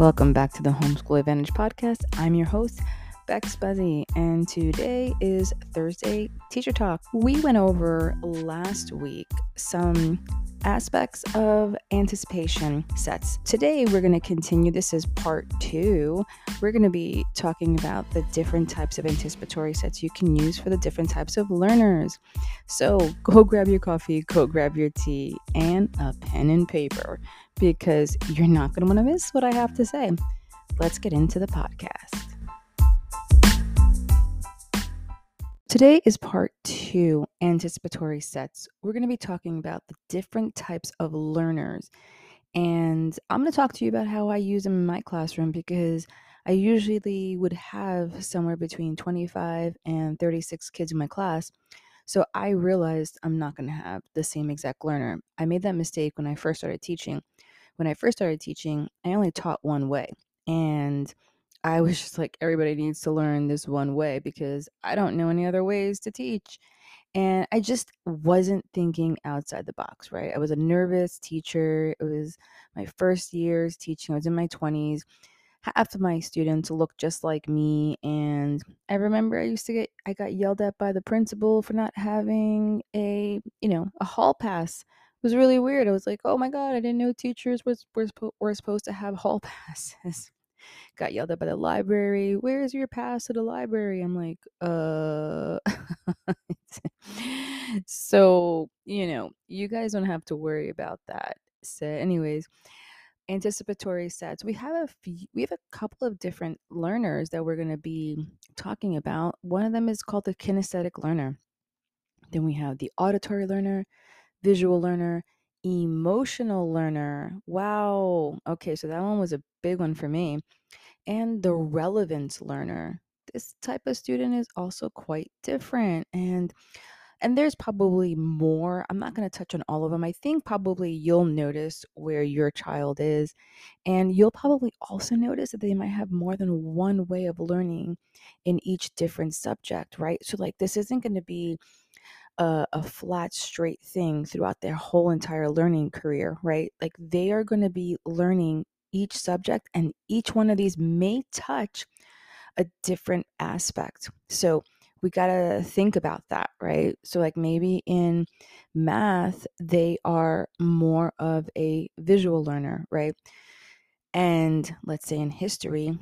Welcome back to the Homeschool Advantage podcast. I'm your host, Bex Buzzie, and today is Thursday Teacher Talk. We went over last week some aspects of anticipation sets. Today, we're going to continue. This is part two. We're going to be talking about the different types of anticipatory sets you can use for the different types of learners. So, go grab your coffee, go grab your tea, and a pen and paper because you're not going to want to miss what I have to say. Let's get into the podcast. Today is part two anticipatory sets. We're going to be talking about the different types of learners. And I'm going to talk to you about how I use them in my classroom because I usually would have somewhere between 25 and 36 kids in my class. So I realized I'm not going to have the same exact learner. I made that mistake when I first started teaching. When I first started teaching, I only taught one way. And I was just like, everybody needs to learn this one way because I don't know any other ways to teach. And I just wasn't thinking outside the box, right? I was a nervous teacher. It was my first years teaching. I was in my 20s. Half of my students looked just like me. And I remember I used to get, I got yelled at by the principal for not having a, you know, a hall pass. Was really weird. I was like, oh my God, I didn't know teachers was, were, were supposed to have hall passes got yelled at by the library. Where's your pass to the library? I'm like, uh. so, you know, you guys don't have to worry about that. So, anyways, anticipatory sets. We have a few, we have a couple of different learners that we're going to be talking about. One of them is called the kinesthetic learner. Then we have the auditory learner, visual learner, emotional learner. Wow. Okay, so that one was a big one for me and the relevance learner. This type of student is also quite different and and there's probably more. I'm not going to touch on all of them. I think probably you'll notice where your child is and you'll probably also notice that they might have more than one way of learning in each different subject, right? So like this isn't going to be a, a, flat straight thing throughout their whole entire learning career right like they are going to be learning each subject, and each one of these may touch a different aspect. So we got to think about that, right? So, like maybe in math, they are more of a visual learner, right? And let's say in history,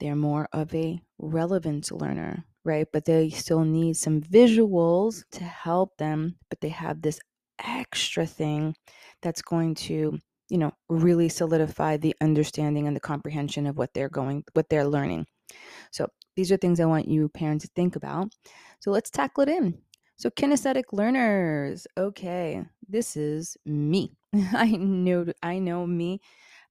they're more of a relevant learner, right? But they still need some visuals to help them, but they have this extra thing that's going to you know really solidify the understanding and the comprehension of what they're going what they're learning. So these are things i want you parents to think about. So let's tackle it in. So kinesthetic learners. Okay this is me. I know i know me.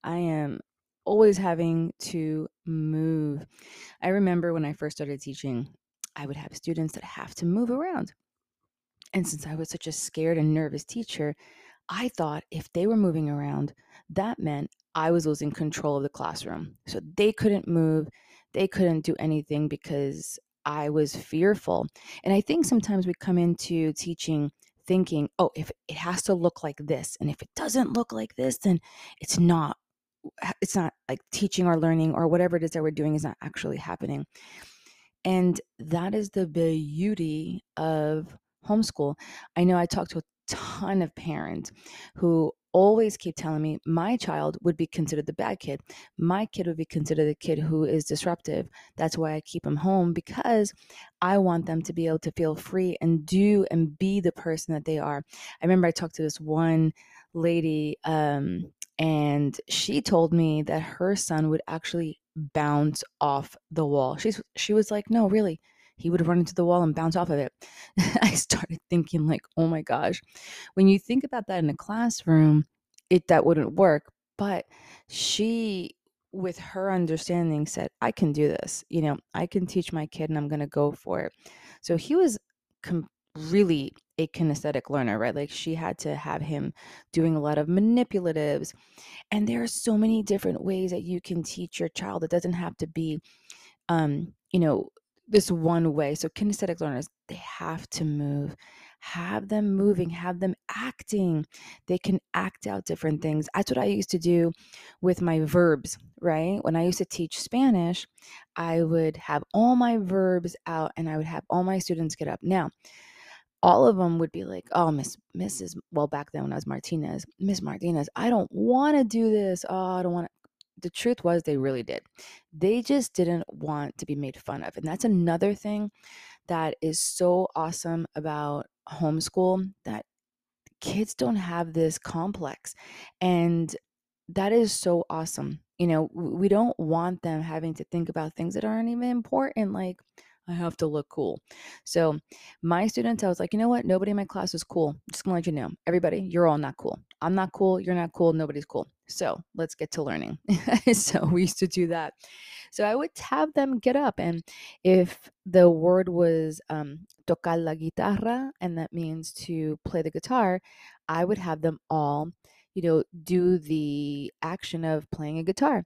I am always having to move. I remember when i first started teaching i would have students that have to move around and since i was such a scared and nervous teacher I thought if they were moving around, that meant I was losing control of the classroom. So they couldn't move, they couldn't do anything because I was fearful. And I think sometimes we come into teaching thinking, oh, if it has to look like this, and if it doesn't look like this, then it's not it's not like teaching or learning or whatever it is that we're doing is not actually happening. And that is the beauty of homeschool. I know I talked to a ton of parents who always keep telling me my child would be considered the bad kid. My kid would be considered the kid who is disruptive. That's why I keep them home because I want them to be able to feel free and do and be the person that they are. I remember I talked to this one lady um, and she told me that her son would actually bounce off the wall. She's she was like, "No, really he would run into the wall and bounce off of it. I started thinking like, "Oh my gosh." When you think about that in a classroom, it that wouldn't work, but she with her understanding said, "I can do this. You know, I can teach my kid and I'm going to go for it." So he was com- really a kinesthetic learner, right? Like she had to have him doing a lot of manipulatives. And there are so many different ways that you can teach your child. It doesn't have to be um, you know, this one way. So kinesthetic learners, they have to move. have them moving, have them acting. They can act out different things. That's what I used to do with my verbs, right? When I used to teach Spanish, I would have all my verbs out and I would have all my students get up. Now, all of them would be like, "Oh, Miss Mrs. Well, back then when I was Martinez, Miss Martinez, I don't want to do this. Oh, I don't want to." The truth was, they really did. They just didn't want to be made fun of, and that's another thing that is so awesome about homeschool that kids don't have this complex, and that is so awesome. You know, we don't want them having to think about things that aren't even important, like I have to look cool. So, my students, I was like, you know what? Nobody in my class is cool. Just gonna let you know, everybody, you're all not cool. I'm not cool. You're not cool. Nobody's cool. So, let's get to learning. so, we used to do that. So, I would have them get up, and if the word was um, tocar la guitarra, and that means to play the guitar, I would have them all, you know, do the action of playing a guitar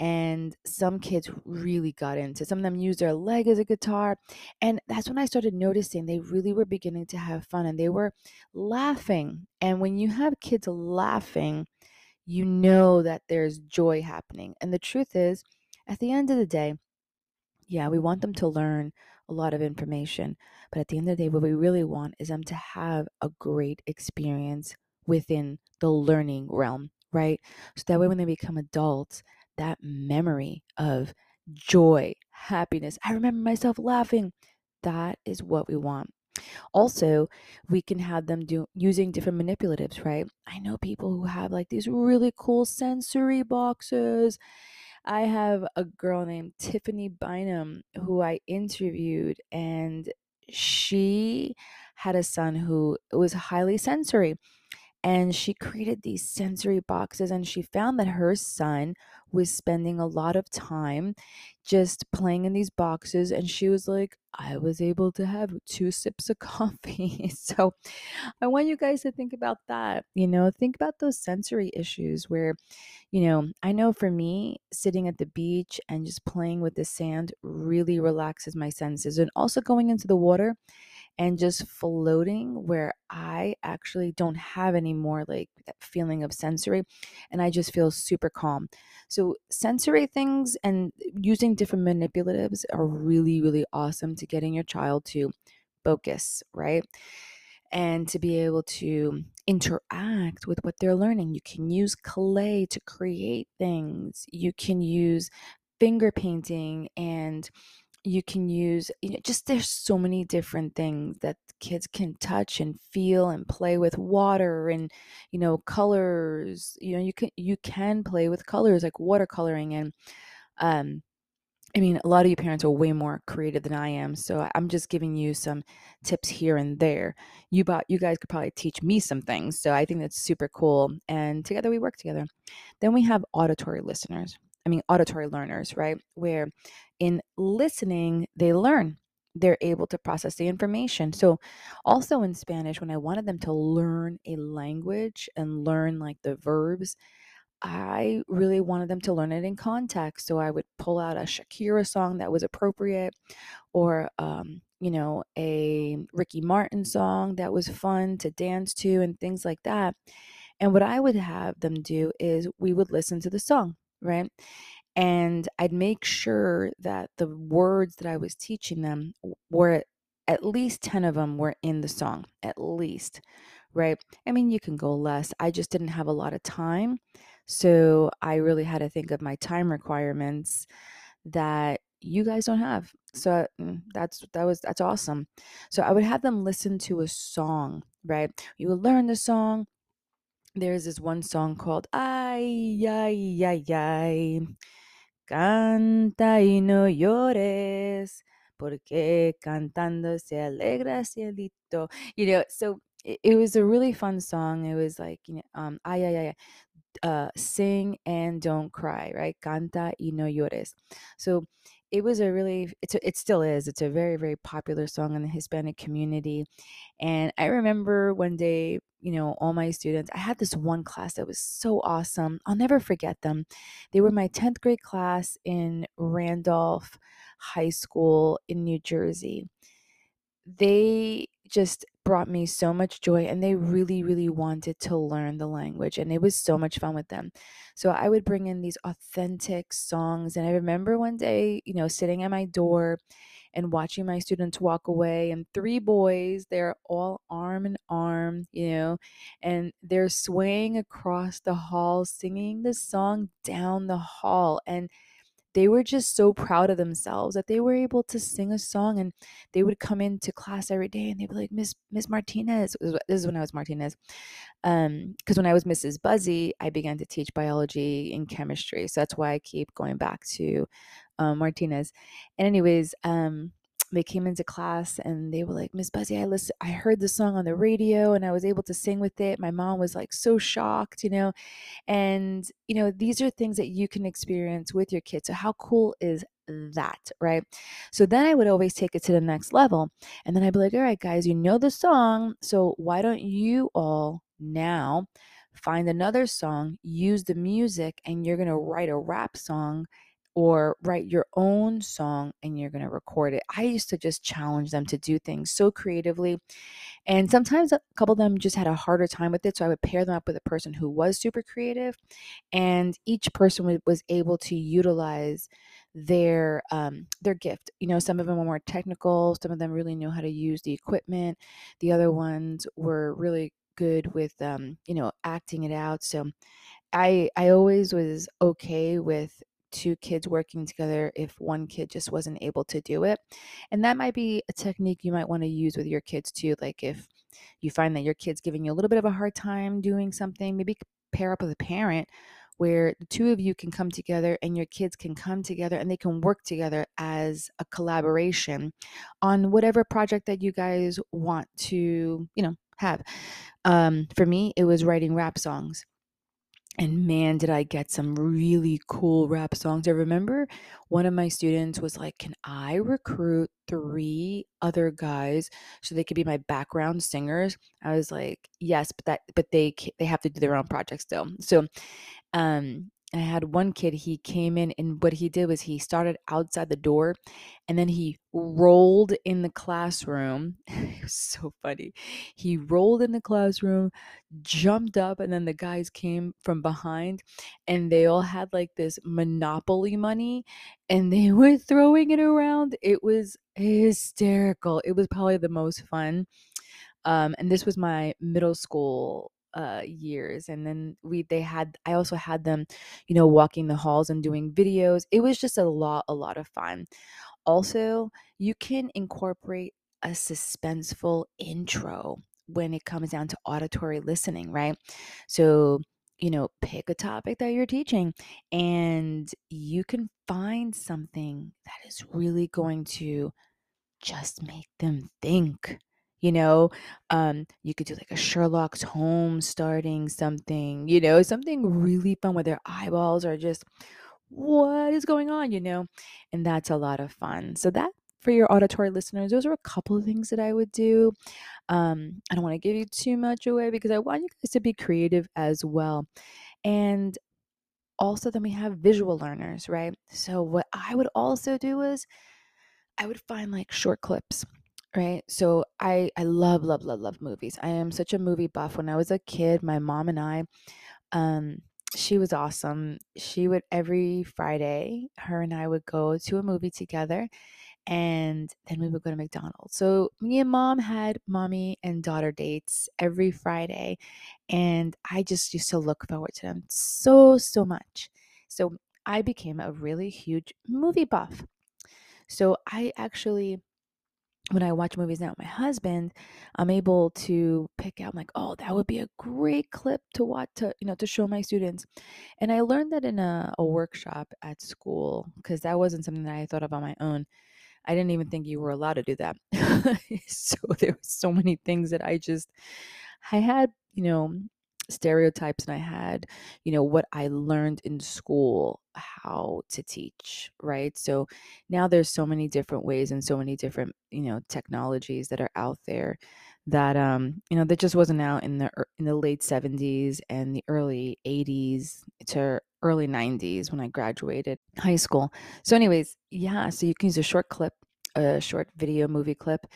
and some kids really got into some of them used their leg as a guitar and that's when i started noticing they really were beginning to have fun and they were laughing and when you have kids laughing you know that there's joy happening and the truth is at the end of the day yeah we want them to learn a lot of information but at the end of the day what we really want is them to have a great experience within the learning realm right? So that way when they become adults that memory of joy, happiness. I remember myself laughing. That is what we want. Also, we can have them do using different manipulatives, right? I know people who have like these really cool sensory boxes. I have a girl named Tiffany Bynum who I interviewed, and she had a son who was highly sensory and she created these sensory boxes and she found that her son was spending a lot of time just playing in these boxes and she was like i was able to have two sips of coffee. So i want you guys to think about that you know think about those sensory issues where you know i know for me sitting at the beach and just playing with the sand really relaxes my senses and also going into the water and just floating where I actually don't have any more like that feeling of sensory and I just feel super calm. So, sensory things and using different manipulatives are really, really awesome to getting your child to focus, right? And to be able to interact with what they're learning. You can use clay to create things, you can use finger painting and you can use you know, just there's so many different things that kids can touch and feel and play with water and you know colors you know you can you can play with colors like watercoloring and um I mean, a lot of you parents are way more creative than I am, so I'm just giving you some tips here and there. You bought, you guys could probably teach me some things, so I think that's super cool. And together we work together. Then we have auditory listeners. I mean, auditory learners, right? Where in listening, they learn. They're able to process the information. So, also in Spanish, when I wanted them to learn a language and learn like the verbs, I really wanted them to learn it in context. So, I would pull out a Shakira song that was appropriate or, um, you know, a Ricky Martin song that was fun to dance to and things like that. And what I would have them do is we would listen to the song, right? And I'd make sure that the words that I was teaching them were at least 10 of them were in the song, at least, right? I mean, you can go less. I just didn't have a lot of time. So I really had to think of my time requirements that you guys don't have. So mm, that's that was that's awesome. So I would have them listen to a song, right? You would learn the song. There's this one song called Ay ay ay ay. Canta y no llores, porque cantando se alegra cielito. You know, so it, it was a really fun song. It was like, you know, um, ay, ay, ay, uh, sing and don't cry, right? Canta y no llores. So it was a really it's a, it still is it's a very very popular song in the hispanic community and i remember one day you know all my students i had this one class that was so awesome i'll never forget them. They were my 10th grade class in randolph high school in new jersey. They just brought me so much joy and they really really wanted to learn the language and it was so much fun with them. So i would bring in these authentic songs and i remember one day you know sitting at my door and watching my students walk away and three boys they're all arm in arm you know and they're swaying across the hall singing the song down the hall and they were just so proud of themselves that they were able to sing a song and they would come into class every day and they'd be like miss miss martinez this is when i was martinez um because when i was mrs buzzie i began to teach biology and chemistry so that's why i keep going back to um, martinez and anyways um they came into class and they were like miss buzzie i listen i heard the song on the radio and i was able to sing with it my mom was like so shocked you know and, you know, these are things that you can experience with your kids. So, how cool is that, right? So, then I would always take it to the next level. And then I'd be like, all right, guys, you know the song. So, why don't you all now find another song, use the music, and you're to write a rap song or write your own song and you're going to record it. I used to just challenge them to do things so creatively. And sometimes a couple of them just had a harder time with it. So I would pair them up with a person who was super creative, and each person was able to utilize their um, their gift. You know, some of them were more technical. Some of them really knew how to use the equipment. The other ones were really good with um, you know acting it out. So I I always was okay with two kids working together if one kid just wasn't able to do it. And that might be a technique you might want to use with your kids too. Like if you find that your kid's giving you a little bit of a hard time doing something, maybe pair up with a parent where the two of you can come together and your kids can come together and they can work together as a collaboration on whatever project that you guys want to, you know, have. Um, for me, it was writing rap songs and man, did I get some really cool rap songs. I remember one of my students was like, Can I recruit three other guys so they could be my background singers? I was like, Yes, but that but they they have to do their own project still. So um I had one kid, he came in and what he did was he started outside the door and then he rolled in the classroom. it was so funny. He rolled in the classroom, jumped up, and then the guys came from behind and they all had like this monopoly money and they were throwing it around. It was hysterical. It was probably the most fun. Um, and this was my middle school uh years and then we they had i also had them you know walking the halls and doing videos. It was just a lot a lot of fun. Also you can incorporate a suspenseful intro when it comes down to auditory listening right? So you know pick a topic that you're teaching and you can find something that is really going to just make them think you know um you could do like a sherlock's holmes starting something you know something really fun where their eyeballs are just what is going on? you know and that's a lot of fun. So that for your auditory listeners those are a couple of things that i would do. Um i don't want to give you too much away because i want you guys to be creative as well. And also then we have visual learners right? So what i would also do is I would find like short clips, right? So I I love love love love movies. I am such a movie buff. When I was a kid, my mom and I um she was awesome. She would every Friday, her and I would go to a movie together and then we would go to McDonald's. So me and mom had mommy and daughter dates every Friday and I just used to look forward to them so so much. So I became a really huge movie buff. So I actually when I watch movies now with my husband, I'm able to pick out like, oh, that would be a great clip to watch to, you know, to show my students. And I learned that in a, a workshop at school because that wasn't something that I thought of on my own. I didn't even think you were allowed to do that. so there were so many things that I just I had, you know, stereotypes and I had, you know, what I learned in school how to teach, right? So now there's so many different ways and so many different, you know, technologies that are out there that um, you know, that just wasn't out in the in the late 70s and the early 80s to early 90s when I graduated high school. So anyways, yeah, so you can use a short clip, a short video movie clip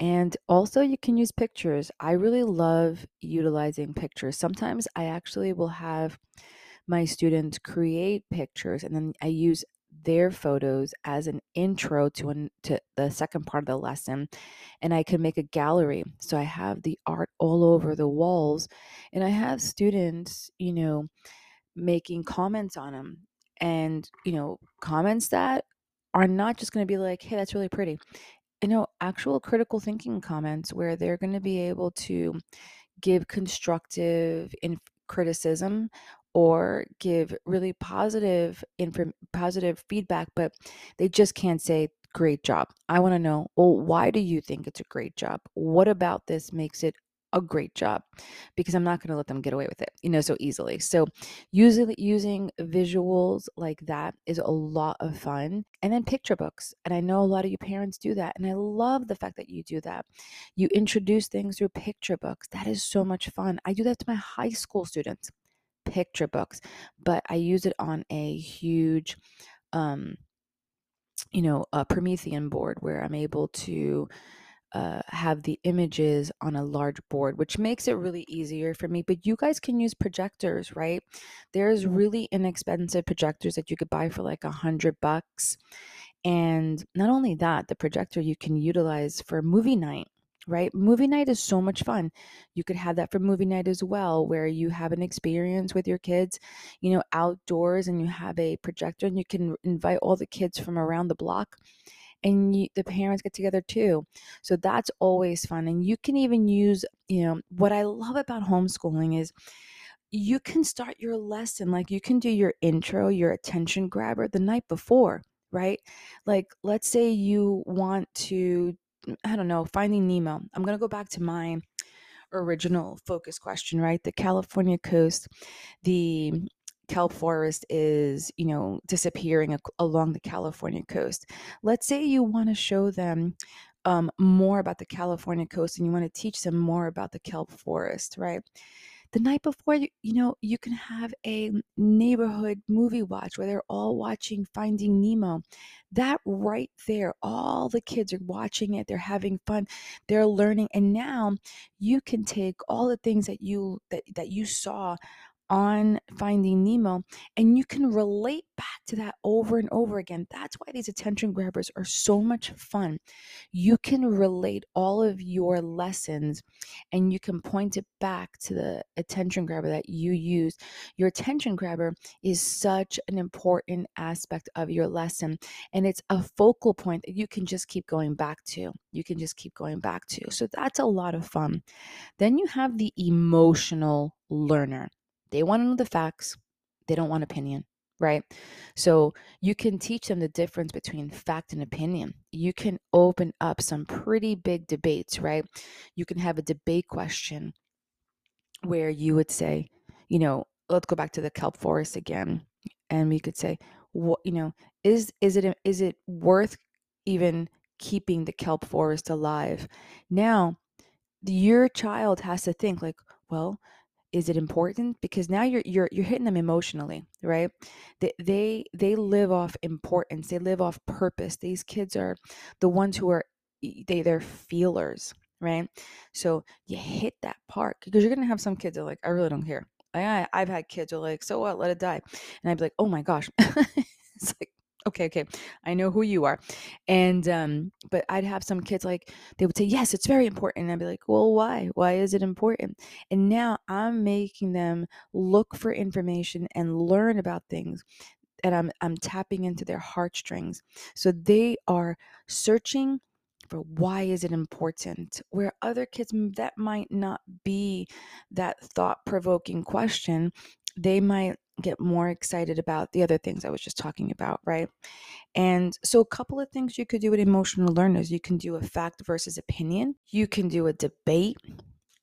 And also, you can use pictures. I really love utilizing pictures. Sometimes I actually will have my students create pictures and then I use their photos as an intro to an to the second part of the lesson and I can make a gallery so I have the art all over the walls and I have students you know making comments on them and you know comments that are not just going to be like hey that's really pretty you know actual critical thinking comments where they're going to be able to give constructive in criticism or give really positive inform positive feedback, but they just can't say great job. I want to know, well, why do you think it's a great job? What about this makes it a great job? Because I'm not going to let them get away with it, you know, so easily. So using using visuals like that is a lot of fun. And then picture books. And I know a lot of you parents do that. And I love the fact that you do that. You introduce things through picture books. That is so much fun. I do that to my high school students picture books, but I use it on a huge, um, you know, a Promethean board where I'm able to uh, have the images on a large board, which makes it really easier for me. But you guys can use projectors, right? There's really inexpensive projectors that you could buy for like a hundred bucks. And not only that, the projector you can utilize for movie night right? Movie night is so much fun. You could have that for movie night as well, where you have an experience with your kids, you know, outdoors and you have a projector and you can invite all the kids from around the block and you, the parents get together too. So that's always fun. And you can even use, you know, what I love about homeschooling is you can start your lesson like you can do your intro, your attention grabber the night before right? Like, let's say you want to I don't know, Finding Nemo. I'm going to go back to my original focus question, right? The California coast, the kelp forest is, you know, disappearing along the California coast. Let's say you want to show them um, more about the California coast and you want to teach them more about the kelp forest, right? the night before you, you know you can have a neighborhood movie watch where they're all watching finding nemo that right there all the kids are watching it they're having fun they're learning and now you can take all the things that you that, that you saw on Finding Nemo, and you can relate back to that over and over again. That's why these attention grabbers are so much fun. You can relate all of your lessons and you can point it back to the attention grabber that you use. Your attention grabber is such an important aspect of your lesson, and it's a focal point that you can just keep going back to. You can just keep going back to. So that's a lot of fun. Then you have the emotional learner. They want to know the facts, they don't want opinion, right? So you can teach them the difference between fact and opinion. You can open up some pretty big debates, right? You can have a debate question where you would say, you know, let's go back to the kelp forest again and we could say what you know is is it is it worth even keeping the kelp forest alive now your child has to think like well is it important? Because now you're you're you're hitting them emotionally right? They they they live off importance. They live off purpose. These kids are the ones who are they they're feelers right? So you hit that part because you're gonna have some kids that are like i really don't care. I, i've had kids who are like so what? Let it die. And i'd be like oh my gosh. It's like okay okay i know who you are and um but i'd have some kids like they would say yes it's very important and i'd be like well why? Why is it important? And now i'm making them look for information and learn about things and i'm i'm tapping into their heartstrings so they are searching for why is it important where other kids that might not be that thought provoking question they might get more excited about the other things I was just talking about, right? And so, a couple of things you could do with emotional learners you can do a fact versus opinion, you can do a debate,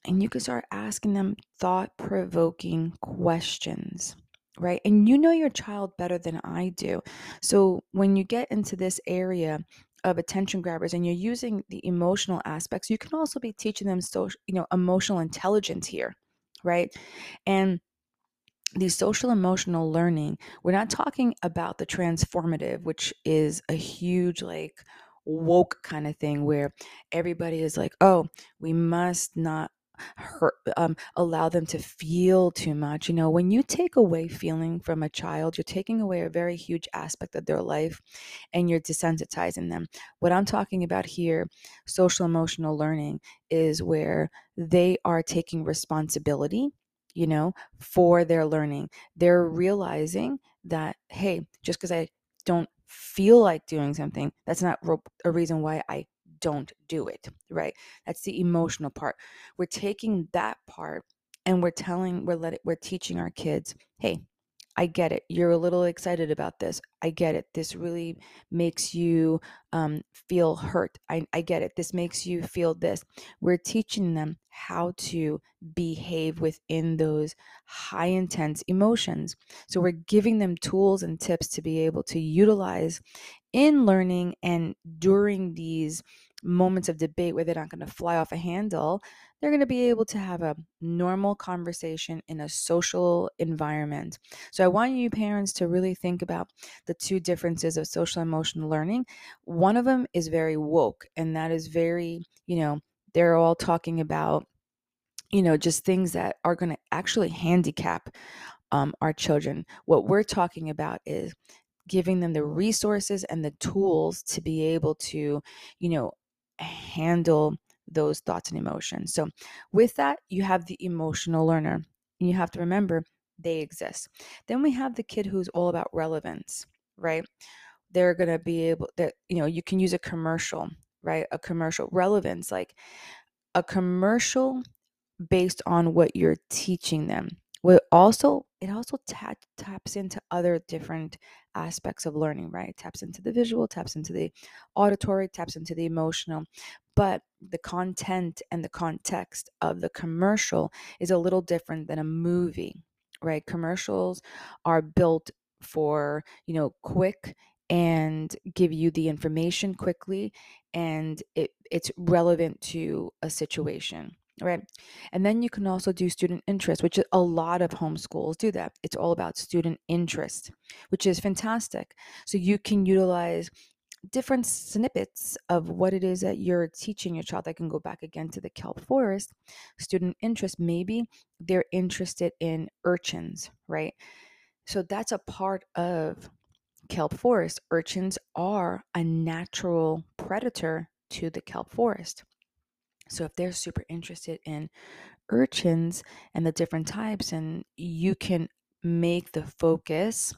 and you can start asking them thought provoking questions. Right. And you know your child better than I do. So when you get into this area of attention grabbers and you're using the emotional aspects, you can also be teaching them social, you know, emotional intelligence here. Right. And the social emotional learning, we're not talking about the transformative, which is a huge, like, woke kind of thing where everybody is like, oh, we must not hurt um, allow them to feel too much. You know when you take away feeling from a child you're taking away a very huge aspect of their life and you're desensitizing them. What i'm talking about here social emotional learning is where they are taking responsibility you know for their learning they're realizing that hey just because i don't feel like doing something that's not a reason why i don't do it, right? That's the emotional part. We're taking that part and we're telling, we're letting, we're teaching our kids, hey, I get it. You're a little excited about this. I get it. This really makes you um, feel hurt. I, I get it. This makes you feel this. We're teaching them how to behave within those high intense emotions. So we're giving them tools and tips to be able to utilize in learning and during these moments of debate where they're not going to fly off a handle, they're going to be able to have a normal conversation in a social environment. So I want you parents to really think about the two differences of social emotional learning. One of them is very woke, and that is very, you know, they're all talking about you know just things that are going to actually handicap um, our children what we're talking about is giving them the resources and the tools to be able to you know handle those thoughts and emotions. So, with that, you have the emotional learner. And you have to remember they exist. Then we have the kid who's all about relevance, right? They're going to be able that, you know, you can use a commercial, right? A commercial relevance, like a commercial based on what you're teaching them. What also it also ta- taps into other different aspects of learning, right? Taps into the visual, taps into the auditory, taps into the emotional. But the content and the context of the commercial is a little different than a movie, right? Commercials are built for, you know, quick and give you the information quickly and it, it's relevant to a situation right? And then you can also do student interest, which a lot of homeschools do that. It's all about student interest, which is fantastic. So you can utilize different snippets of what it is that you're teaching your child. I can go back again to the kelp forest. Student interest, maybe they're interested in urchins, right? So that's a part of kelp forest. Urchins are a natural predator to the kelp forest. So if they're super interested in urchins and the different types, and you can make the focus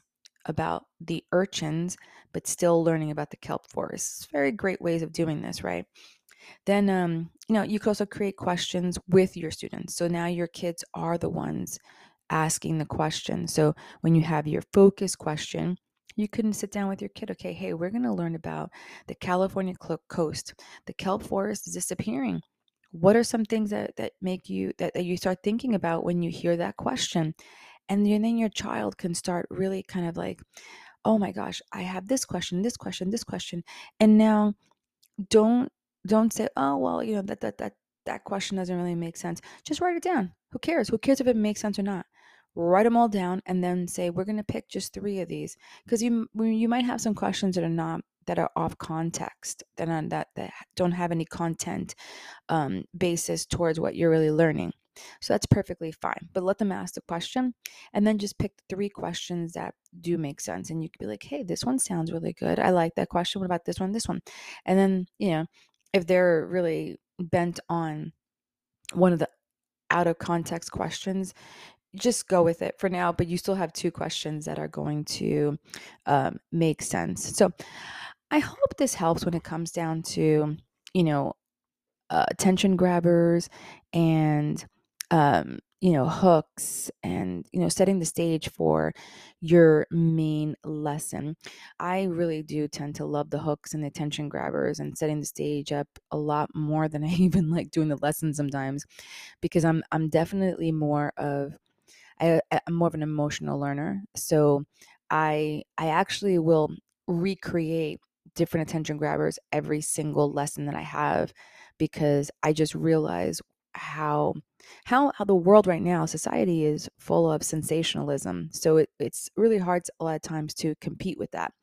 about the urchins, but still learning about the kelp forest. It's very great ways of doing this, right? Then, um, you know, you can also create questions with your students. So now your kids are the ones asking the question. So when you have your focus question, you can sit down with your kid. Okay, hey, we're going to learn about the California coast. The kelp forest is disappearing what are some things that that make you that, that you start thinking about when you hear that question? And then your child can start really kind of like oh my gosh i have this question this question this question. And now don't don't say oh well you know that that that that question doesn't really make sense. Just write it down. Who cares? Who cares if it makes sense or not? Write them all down and then say we're going to pick just three of these. Because you you might have some questions that are not that are off context that are, that that don't have any content um, basis towards what you're really learning. So that's perfectly fine but let them ask the question and then just pick three questions that do make sense and you could be like hey this one sounds really good. I like that question. What about this one this one? And then you know if they're really bent on one of the out of context questions just go with it for now but you still have two questions that are going to um, make sense. So I hope this helps when it comes down to, you know, uh, attention grabbers and, um, you know, hooks and, you know, setting the stage for your main lesson. I really do tend to love the hooks and the attention grabbers and setting the stage up a lot more than I even like doing the lessons sometimes because I'm I'm definitely more of I, I'm more of an emotional learner. So I I actually will recreate different attention grabbers every single lesson that I have because I just realize how how how the world right now society is full of sensationalism. So it, it's really hard a lot of times to compete with that.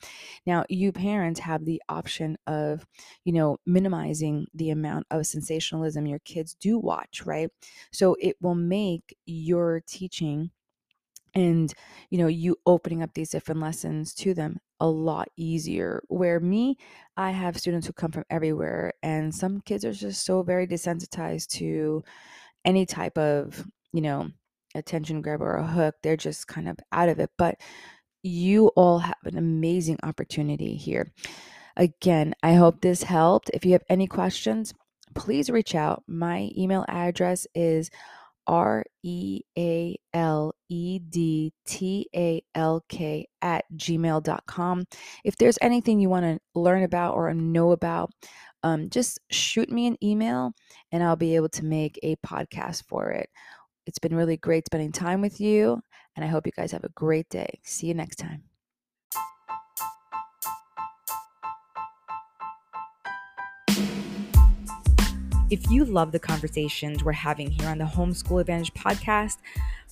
Now you parents have the option of you know minimizing the amount of sensationalism your kids do watch right? So it will make your teaching and you know you opening up these different lessons to them a lot easier where me i have students who come from everywhere and some kids are just so very desensitized to any type of you know attention grab or a hook they're just kind of out of it but you all have an amazing opportunity here. Again i hope this helped. If you have any questions please reach out. My email address is R E A L E D T A L K at gmail.com. If there's anything you want to learn about or know about, um, just shoot me an email and I'll be able to make a podcast for it. It's been really great spending time with you, and I hope you guys have a great day. See you next time. If you love the conversations we're having here on the Homeschool Advantage podcast,